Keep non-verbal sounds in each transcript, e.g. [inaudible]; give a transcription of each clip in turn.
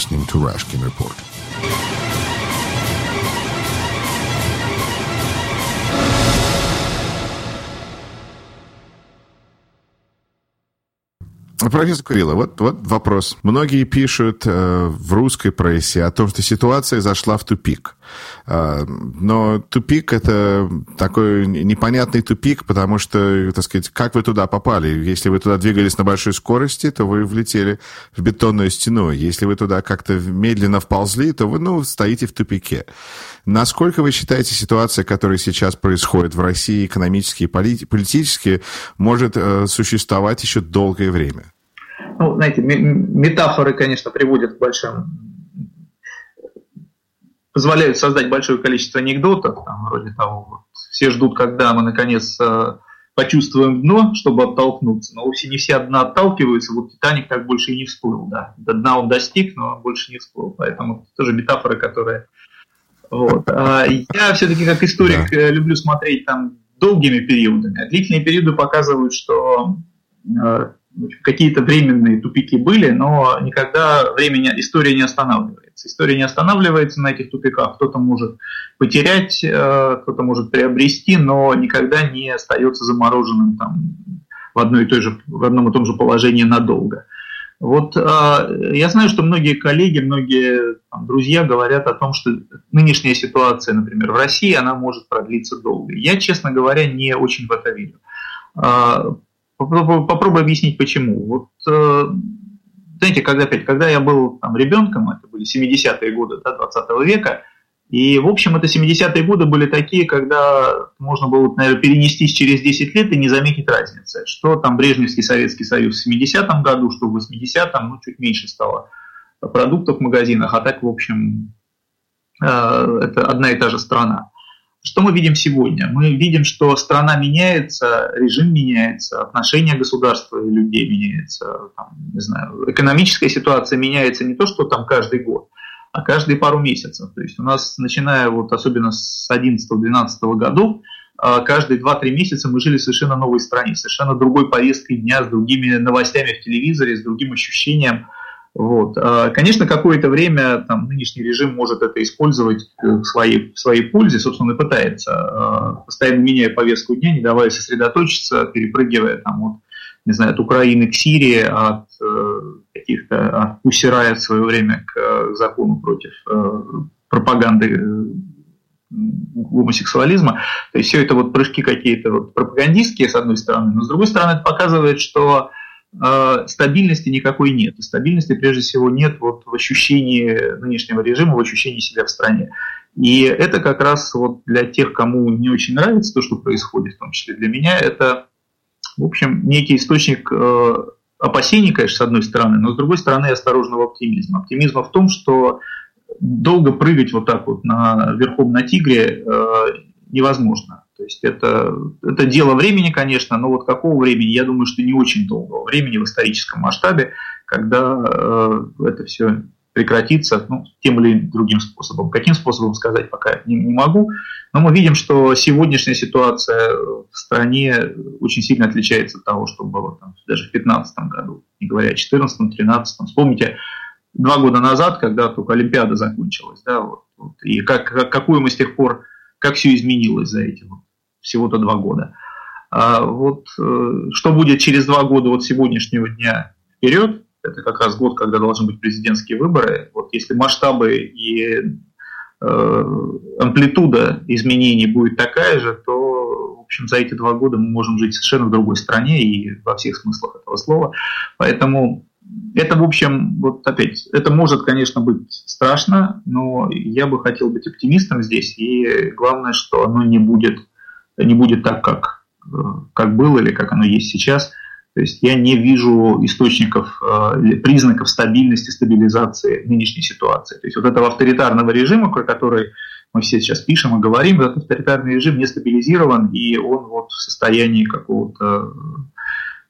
listening to Rashkin Report. Профессор Курила, вот, вот вопрос. Многие пишут э, в русской прессе о том, что ситуация зашла в тупик. Э, но тупик – это такой непонятный тупик, потому что, так сказать, как вы туда попали? Если вы туда двигались на большой скорости, то вы влетели в бетонную стену. Если вы туда как-то медленно вползли, то вы, ну, стоите в тупике. Насколько вы считаете, ситуация, которая сейчас происходит в России, экономически и политически, может э, существовать еще долгое время? Ну, знаете, метафоры, конечно, приводят к большим позволяют создать большое количество анекдотов, там, вроде того, вот, все ждут, когда мы наконец э, почувствуем дно, чтобы оттолкнуться, но вовсе не все дна отталкиваются, вот Титаник так больше и не всплыл, да, до дна он достиг, но он больше не всплыл, поэтому это тоже метафоры, которые... Вот. А я все-таки как историк да. Э, люблю смотреть там долгими периодами, а длительные периоды показывают, что э, какие-то временные тупики были, но никогда времени, история не останавливается. История не останавливается на этих тупиках. Кто-то может потерять, э, кто-то может приобрести, но никогда не остается замороженным там, в, одной и той же, в одном и том же положении надолго. Вот э, я знаю, что многие коллеги, многие там, друзья говорят о том, что нынешняя ситуация, например, в России, она может продлиться долго. Я, честно говоря, не очень в это верю. Попробую объяснить почему. Вот, э, знаете, когда, опять, когда я был там, ребенком, это были 70-е годы да, 20 века, и, в общем, это 70-е годы были такие, когда можно было, наверное, перенестись через 10 лет и не заметить разницы. Что там Брежневский Советский Союз в 70-м году, что в 80-м, ну, чуть меньше стало продуктов в магазинах, а так, в общем, э, это одна и та же страна. Что мы видим сегодня? Мы видим, что страна меняется, режим меняется, отношения государства и людей меняются, там, не знаю, экономическая ситуация меняется не то, что там каждый год, а каждые пару месяцев. То есть у нас, начиная вот особенно с 11-12 годов, а, каждые 2-3 месяца мы жили в совершенно новой стране, совершенно другой повесткой дня, с другими новостями в телевизоре, с другим ощущением – вот. А, конечно, какое-то время там, нынешний режим может это использовать в своей, в своей пользе, собственно, и пытается, а, постоянно меняя повестку дня, не давая сосредоточиться, перепрыгивая там, от, не знаю, от Украины к Сирии, от э, каких-то от Пусирая в свое время к закону против э, пропаганды э, гомосексуализма. То есть все это вот прыжки какие-то вот пропагандистские, с одной стороны, но с другой стороны это показывает, что э, стабильности никакой нет. Стабильности прежде всего нет вот в ощущении нынешнего режима, в ощущении себя в стране. И это как раз вот для тех, кому не очень нравится то, что происходит, в том числе для меня, это, в общем, некий источник э, опасений, конечно, с одной стороны, но с другой стороны осторожного оптимизма. Оптимизма в том, что долго прыгать вот так вот на, верхом на тигре э, невозможно. То есть это, это дело времени, конечно, но вот какого времени, я думаю, что не очень долгого времени в историческом масштабе, когда э, это все прекратится ну, тем или другим способом. Каким способом сказать пока не, не могу, но мы видим, что сегодняшняя ситуация в стране очень сильно отличается от того, что было там, даже в 2015 году, не говоря о 2014-2013. Вспомните, два года назад, когда только Олимпиада закончилась, да, вот, вот, и как, как, какую мы с тех пор, как все изменилось за эти вот всего-то два года. А вот э, что будет через два года от сегодняшнего дня вперед, это как раз год, когда должны быть президентские выборы. Вот если масштабы и э, амплитуда изменений будет такая же, то, в общем, за эти два года мы можем жить совершенно в другой стране и во всех смыслах этого слова. Поэтому это, в общем, вот опять, это может, конечно, быть страшно, но я бы хотел быть оптимистом здесь, и главное, что оно не будет не будет так, как, э, как было или как оно есть сейчас. То есть я не вижу источников, э, признаков стабильности, стабилизации нынешней ситуации. То есть вот этого авторитарного режима, про который мы все сейчас пишем и говорим, этот авторитарный режим не стабилизирован, и он вот в состоянии какого-то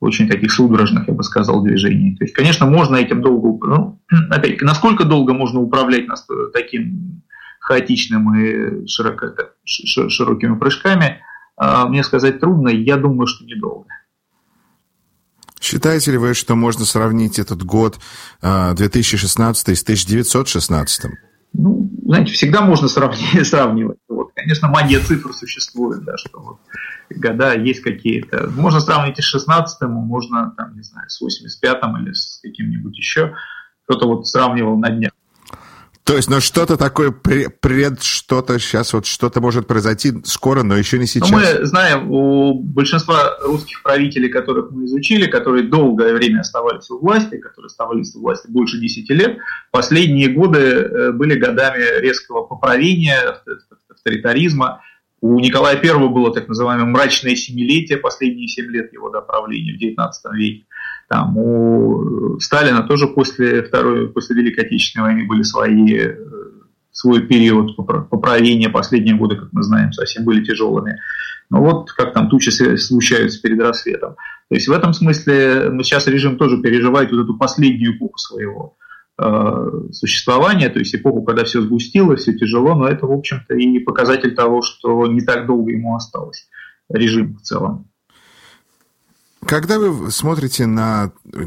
очень таких судорожных, я бы сказал, движений. То есть, конечно, можно этим долго, ну, [clears throat] опять, насколько долго можно управлять нас таким хаотичным и широко, широкими прыжками – мне сказать трудно, я думаю, что недолго. Считаете ли вы, что можно сравнить этот год 2016 с 1916? Ну, знаете, всегда можно сравнивать. [laughs] сравнивать. Вот, конечно, магия цифр существует, да, что вот года есть какие-то. Можно сравнить и с 16 можно, там, не знаю, с 85-м или с каким-нибудь еще. Кто-то вот сравнивал на днях. То есть, ну что-то такое пред что-то сейчас вот что-то может произойти скоро, но еще не сейчас. Но мы знаем у большинства русских правителей, которых мы изучили, которые долгое время оставались у власти, которые оставались у власти больше 10 лет, последние годы э, были годами резкого поправления, авторитаризма. У Николая I было так называемое мрачное семилетие, последние 7 лет его до правления в 19 веке. Там у Сталина тоже после Второй, после Великой Отечественной войны были свои, э, свой период поправления. Последние годы, как мы знаем, совсем были тяжелыми. Но вот как там тучи случаются перед рассветом. То есть в этом смысле сейчас режим тоже переживает вот эту последнюю эпоху своего э, существования, то есть эпоху, когда все сгустилось, все тяжело, но это, в общем-то, и показатель того, что не так долго ему осталось режим в целом. Когда вы смотрите на э,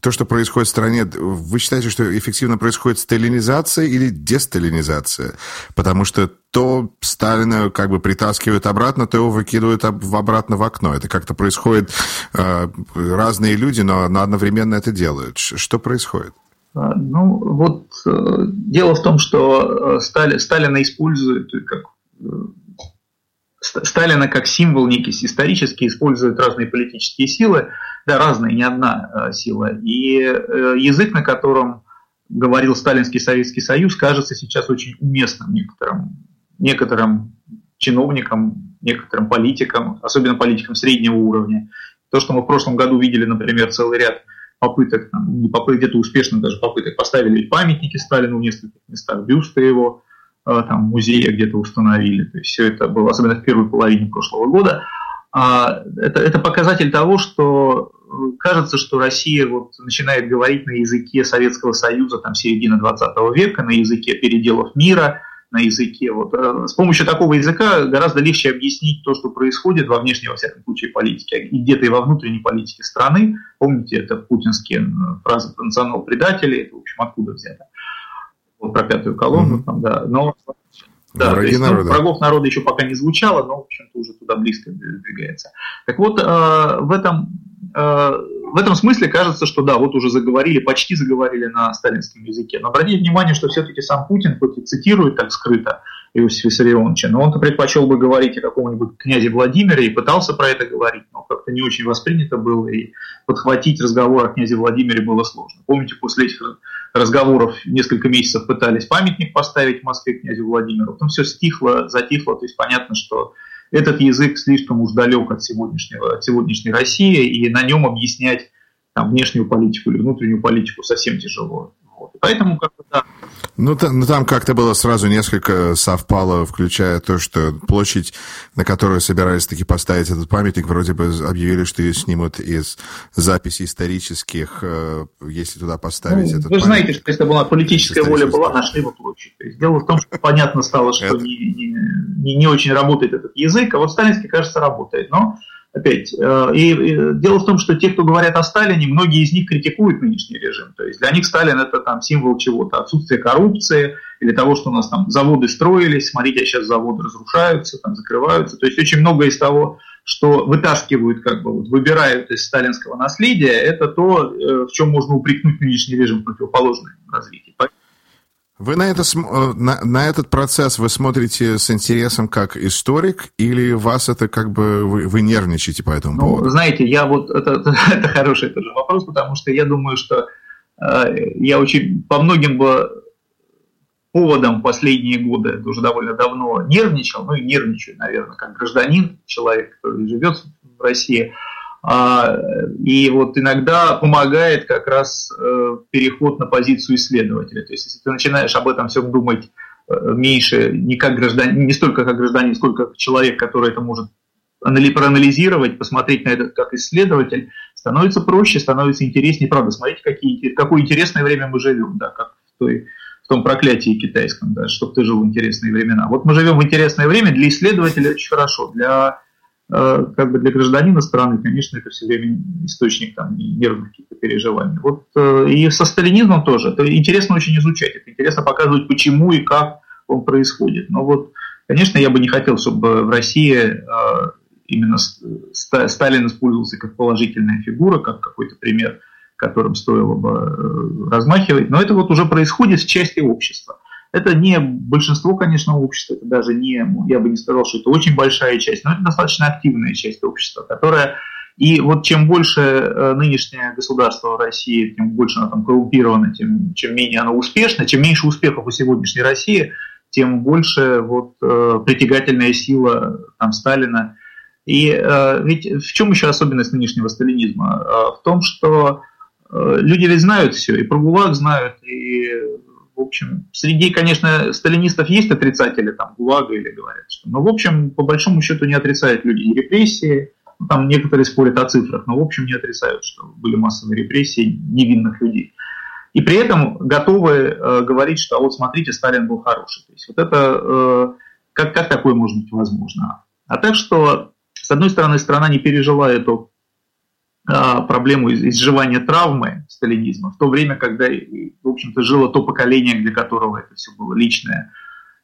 то, что происходит в стране, вы считаете, что эффективно происходит сталинизация или десталинизация? Потому что то Сталина как бы притаскивают обратно, то его выкидывают обратно в окно. Это как-то происходит э, разные люди, но, но одновременно это делают. Что происходит? А, ну, вот э, дело в том, что Сталин, Сталина используют как Сталина как символ некий исторический используют разные политические силы, да, разные, не одна э, сила. И э, язык, на котором говорил Сталинский Советский Союз, кажется сейчас очень уместным некоторым, некоторым чиновникам, некоторым политикам, особенно политикам среднего уровня. То, что мы в прошлом году видели, например, целый ряд попыток, не попыток, где-то успешно даже попыток, поставили памятники Сталину в нескольких местах, бюсты его, там музея где-то установили. То есть все это было, особенно в первой половине прошлого года. А, это, это показатель того, что э, кажется, что Россия вот начинает говорить на языке Советского Союза там, середины 20 века, на языке переделов мира, на языке. Вот. Э, с помощью такого языка гораздо легче объяснить то, что происходит во внешней, во всяком случае, политике, и где-то и во внутренней политике страны. Помните, это путинские фразы про национал предателей, это, в общем, откуда взято про пятую колонну, mm-hmm. там, да, но да, то есть, ну, врагов народа еще пока не звучало, но, в общем-то, уже туда близко двигается. Так вот, э, в, этом, э, в этом смысле кажется, что да, вот уже заговорили, почти заговорили на сталинском языке. Но обратите внимание, что все-таки сам Путин, хоть и цитирует так скрыто Иосифа Виссарионовича, но он предпочел бы говорить о каком-нибудь князе Владимире и пытался про это говорить, но как-то не очень воспринято было, и подхватить разговор о князе Владимире было сложно. Помните, после этих разговоров несколько месяцев пытались памятник поставить в Москве князю Владимиру, потом все стихло, затихло, то есть понятно, что этот язык слишком уж далек от, сегодняшнего, от сегодняшней России, и на нем объяснять там, внешнюю политику или внутреннюю политику совсем тяжело. Вот. Поэтому как бы, да, ну, там, ну, там как-то было сразу несколько совпало, включая то, что площадь, на которую собирались таки поставить этот памятник, вроде бы объявили, что ее снимут из записей исторических, э, если туда поставить ну, этот Вы знаете, что если была политическая воля была, нашли бы площадь. То есть, дело в том, что понятно стало, что не, не, не очень работает этот язык, а вот сталинский, кажется, работает. Но опять. Э, и, дело в том, что те, кто говорят о Сталине, многие из них критикуют нынешний режим. То есть для них Сталин это там символ чего-то, отсутствие коррупции или того, что у нас там заводы строились, смотрите, а сейчас заводы разрушаются, там закрываются. То есть очень много из того, что вытаскивают, как бы вот, выбирают из сталинского наследия, это то, э, в чем можно упрекнуть нынешний режим противоположный развитию. Вы на, это, э, на, на этот процесс вы смотрите с интересом как историк, или вас это как бы вы, вы нервничаете по этому ну, поводу? Знаете, я вот это, [laughs] это, хороший тоже вопрос, потому что я думаю, что э, я очень по многим бы поводам последние годы, это уже довольно давно нервничал, ну и нервничаю, наверное, как гражданин, человек, который живет в России. А, и вот иногда помогает как раз э, переход на позицию исследователя. То есть, если ты начинаешь об этом всем думать э, меньше, не как гражданин, не столько как гражданин, сколько как человек, который это может проанализировать, посмотреть на это как исследователь, становится проще, становится интереснее. Правда, смотрите, какие, какое интересное время мы живем, да, как в, той, в том проклятии китайском, да, чтобы ты жил в интересные времена. Вот мы живем в интересное время, для исследователя очень хорошо, для э, как бы для гражданина страны, конечно, это все время источник там, нервных каких-то переживаний. Вот э, и со сталинизмом тоже. Это интересно очень изучать, это интересно показывать, почему и как он происходит. Но вот, конечно, я бы не хотел, чтобы в России э, именно Сталин использовался как положительная фигура, как какой-то пример, которым стоило бы размахивать. Но это вот уже происходит с части общества. Это не большинство, конечно, общества, это даже не, я бы не сказал, что это очень большая часть, но это достаточно активная часть общества, которая и вот чем больше э, нынешнее государство России, тем больше оно там коррумпировано, тем чем менее оно успешно, чем меньше успехов у сегодняшней России, тем больше вот э, притягательная сила там Сталина. И э, ведь в чем еще особенность нынешнего сталинизма? Э, в том, что э, люди ведь знают все, и про ГУЛАГ знают, и в общем, среди, конечно, сталинистов есть отрицатели там ГУЛАГа или говорят, что, но в общем, по большому счету не отрицают люди и репрессии, ну, там некоторые спорят о цифрах, но в общем не отрицают, что были массовые репрессии невинных людей. И при этом готовы э, говорить, что а вот смотрите, Сталин был хороший. То есть вот это, э, как, как такое может быть возможно? А так что, с одной стороны, страна не пережила эту проблему изживания травмы сталинизма, в то время, когда, в общем-то, жило то поколение, для которого это все было личное,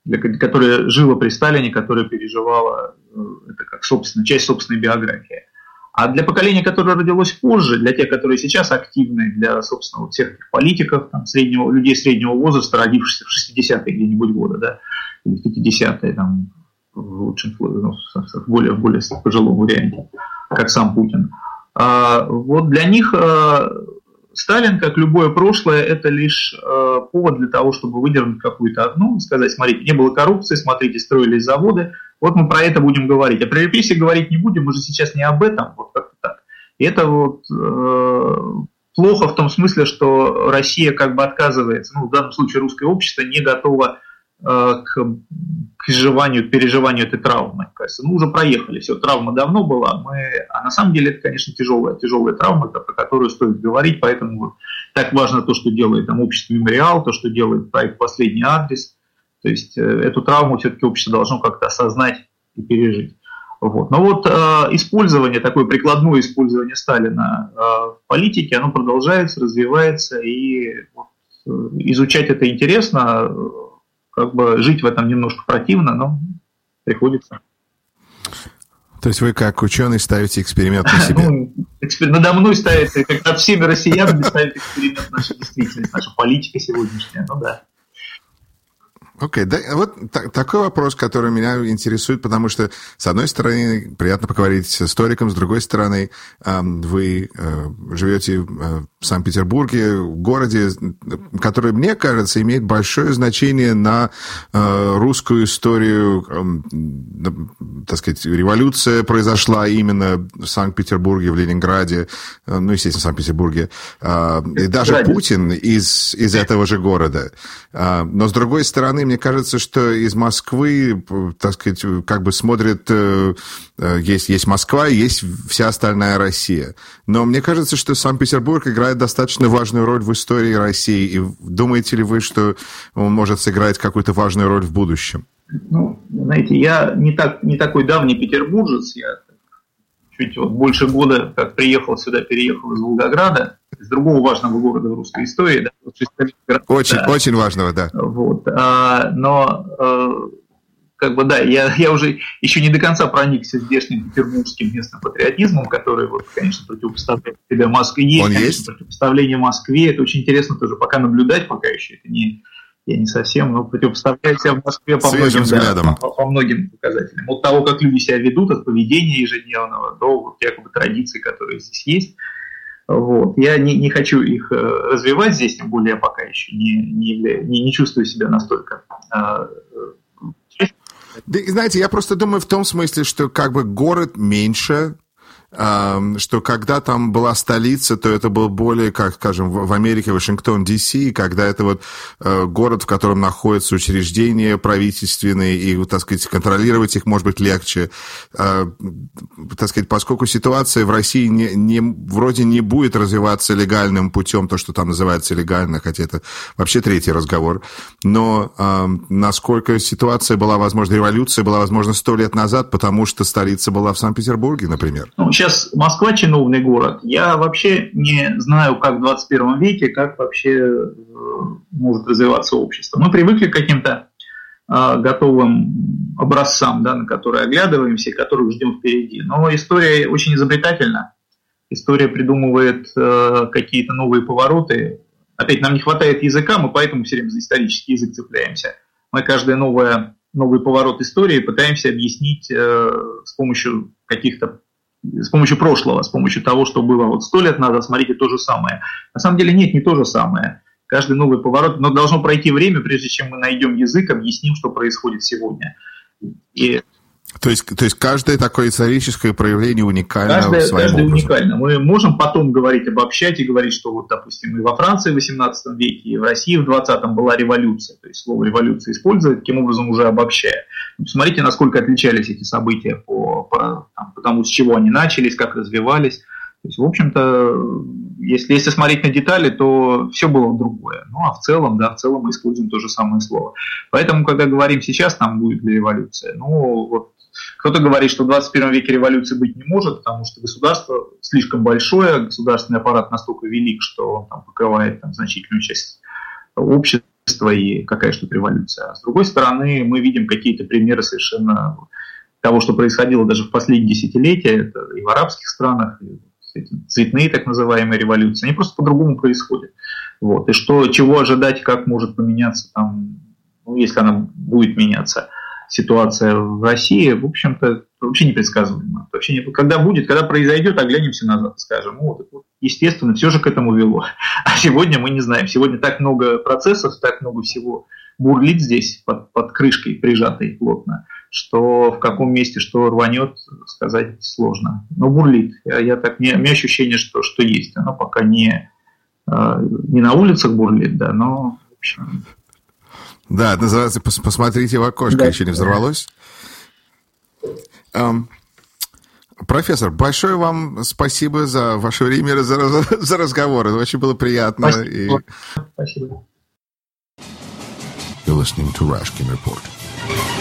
для, которое жило при Сталине, которое переживало э, это как собственно, часть собственной биографии. А для поколения, которое родилось позже, для тех, которые сейчас активны, для, собственно, вот всех этих политиков, там, среднего, людей среднего возраста, родившихся в 60-е где-нибудь годы, да, или в 50-е, там, в лучшем ну, в более, в более пожилом варианте, как сам Путин – а, вот для них а, Сталин, как любое прошлое, это лишь а, повод для того, чтобы выдернуть какую-то одну и сказать, смотрите, не было коррупции, смотрите, строились заводы, вот мы про это будем говорить. А про репрессии говорить не будем, мы же сейчас не об этом, вот как-то так. И это вот э, плохо в том смысле, что Россия как бы отказывается, ну, в данном случае русское общество не готово Э, к, к изживанию, к переживанию этой травмы. Кажется, мы уже проехали, все, травма давно была, мы, а на самом деле это, конечно, тяжелая, тяжелая травма, про которую стоит говорить, поэтому так важно то, что делает там общество «Мемориал», то, что делает проект «Последний адрес», то есть э, эту травму все-таки общество должно как-то осознать и пережить. Вот. Но вот э, использование, такое прикладное использование Сталина э, в политике, оно продолжается, развивается, и вот, э, изучать это интересно, как бы жить в этом немножко противно, но приходится. То есть вы как ученый ставите эксперимент на [laughs] себе? Ну, экспер... Надо мной ставится, как над всеми россиянами ставит эксперимент наша действительность, наша политика сегодняшняя, ну да. Окей, okay, да, вот так, такой вопрос, который меня интересует, потому что, с одной стороны, приятно поговорить с историком, с другой стороны, вы э, живете э, в Санкт-Петербурге, в городе, который, мне кажется, имеет большое значение на э, русскую историю, так сказать, революция произошла именно в Санкт-Петербурге, в Ленинграде, ну, естественно, в Санкт-Петербурге, и даже Путин из, из этого же города. Но, с другой стороны, мне кажется, что из Москвы, так сказать, как бы смотрит, э, э, есть, есть Москва, есть вся остальная Россия. Но мне кажется, что Санкт-Петербург играет достаточно важную роль в истории России. И думаете ли вы, что он может сыграть какую-то важную роль в будущем? Ну, знаете, я не, так, не такой давний петербуржец, я чуть вот больше года, как приехал сюда, переехал из Волгограда, из другого важного города в русской истории. Да, очень, да. очень важного, да. Вот, а, но а, как бы да, я, я уже еще не до конца проникся здешним петербургским местным патриотизмом, который, вот, конечно, противопоставляет себя Москве. Есть, Он конечно, есть? противопоставление Москве. Это очень интересно тоже пока наблюдать, пока еще это не, я не совсем, но противопоставляет себя в Москве по многим, да, по, по многим показателям. От того, как люди себя ведут, от поведения ежедневного до вот, якобы традиций, которые здесь есть. Вот. Я не, не хочу их э, развивать здесь, тем более я пока еще не, не, не, не чувствую себя настолько а, да, знаете, я просто думаю в том смысле, что как бы город меньше, что когда там была столица, то это был более, как скажем, в Америке, Вашингтон, Ди-Си, когда это вот э, город, в котором находятся учреждения правительственные, и, так сказать, контролировать их может быть легче. Э, так сказать, поскольку ситуация в России не, не, вроде не будет развиваться легальным путем, то, что там называется легально, хотя это вообще третий разговор, но насколько ситуация была, возможно, революция была, возможно, сто лет назад, потому что столица была в Санкт-Петербурге, например. Сейчас Москва чиновный город. Я вообще не знаю, как в 21 веке, как вообще э, может развиваться общество. Мы привыкли к каким-то э, готовым образцам, да, на которые оглядываемся и которых ждем впереди. Но история очень изобретательна. История придумывает э, какие-то новые повороты. Опять, нам не хватает языка, мы поэтому все время за исторический язык цепляемся. Мы каждое новое, новый поворот истории пытаемся объяснить э, с помощью каких-то с помощью прошлого, с помощью того, что было вот сто лет назад, смотрите, то же самое. На самом деле нет, не то же самое. Каждый новый поворот, но должно пройти время, прежде чем мы найдем язык, объясним, что происходит сегодня. И то есть, то есть каждое такое историческое проявление уникально каждое, своим каждое образом. уникально. Мы можем потом говорить, обобщать и говорить, что вот, допустим, и во Франции в 18 веке, и в России в 20-м была революция. То есть слово революция используют, таким образом уже обобщая. Посмотрите, насколько отличались эти события по, по, там, по тому, с чего они начались, как развивались. То есть, в общем-то, если, если смотреть на детали, то все было другое. Ну, а в целом, да, в целом мы используем то же самое слово. Поэтому, когда говорим сейчас, там будет ли революция, ну, вот кто-то говорит, что в 21 веке революции быть не может, потому что государство слишком большое, государственный аппарат настолько велик, что он там покрывает там, значительную часть общества и какая что-то революция. А с другой стороны, мы видим какие-то примеры совершенно того, что происходило даже в последние десятилетия, это и в арабских странах, и цветные так называемые революции, они просто по-другому происходят. Вот. И что, чего ожидать, как может поменяться там, ну, если она будет меняться – ситуация в России, в общем-то, вообще непредсказуема. Вообще не, когда будет, когда произойдет, оглянемся назад скажем, «Ну, вот, вот, естественно, все же к этому вело. [laughs] А сегодня мы не знаем. Сегодня так много процессов, так много всего бурлит здесь под, под крышкой, прижатой плотно, что в каком месте что рванет, сказать сложно. Но бурлит. Я, я так, не, у меня ощущение, что, что есть. Оно пока не, э, не на улицах бурлит, да, но в общем, да, это называется «Посмотрите в окошко», да. еще не взорвалось. Um, профессор, большое вам спасибо за ваше время, за, за разговор. Это очень было приятно. Спасибо. И... Спасибо. You're listening to Rashkin Report.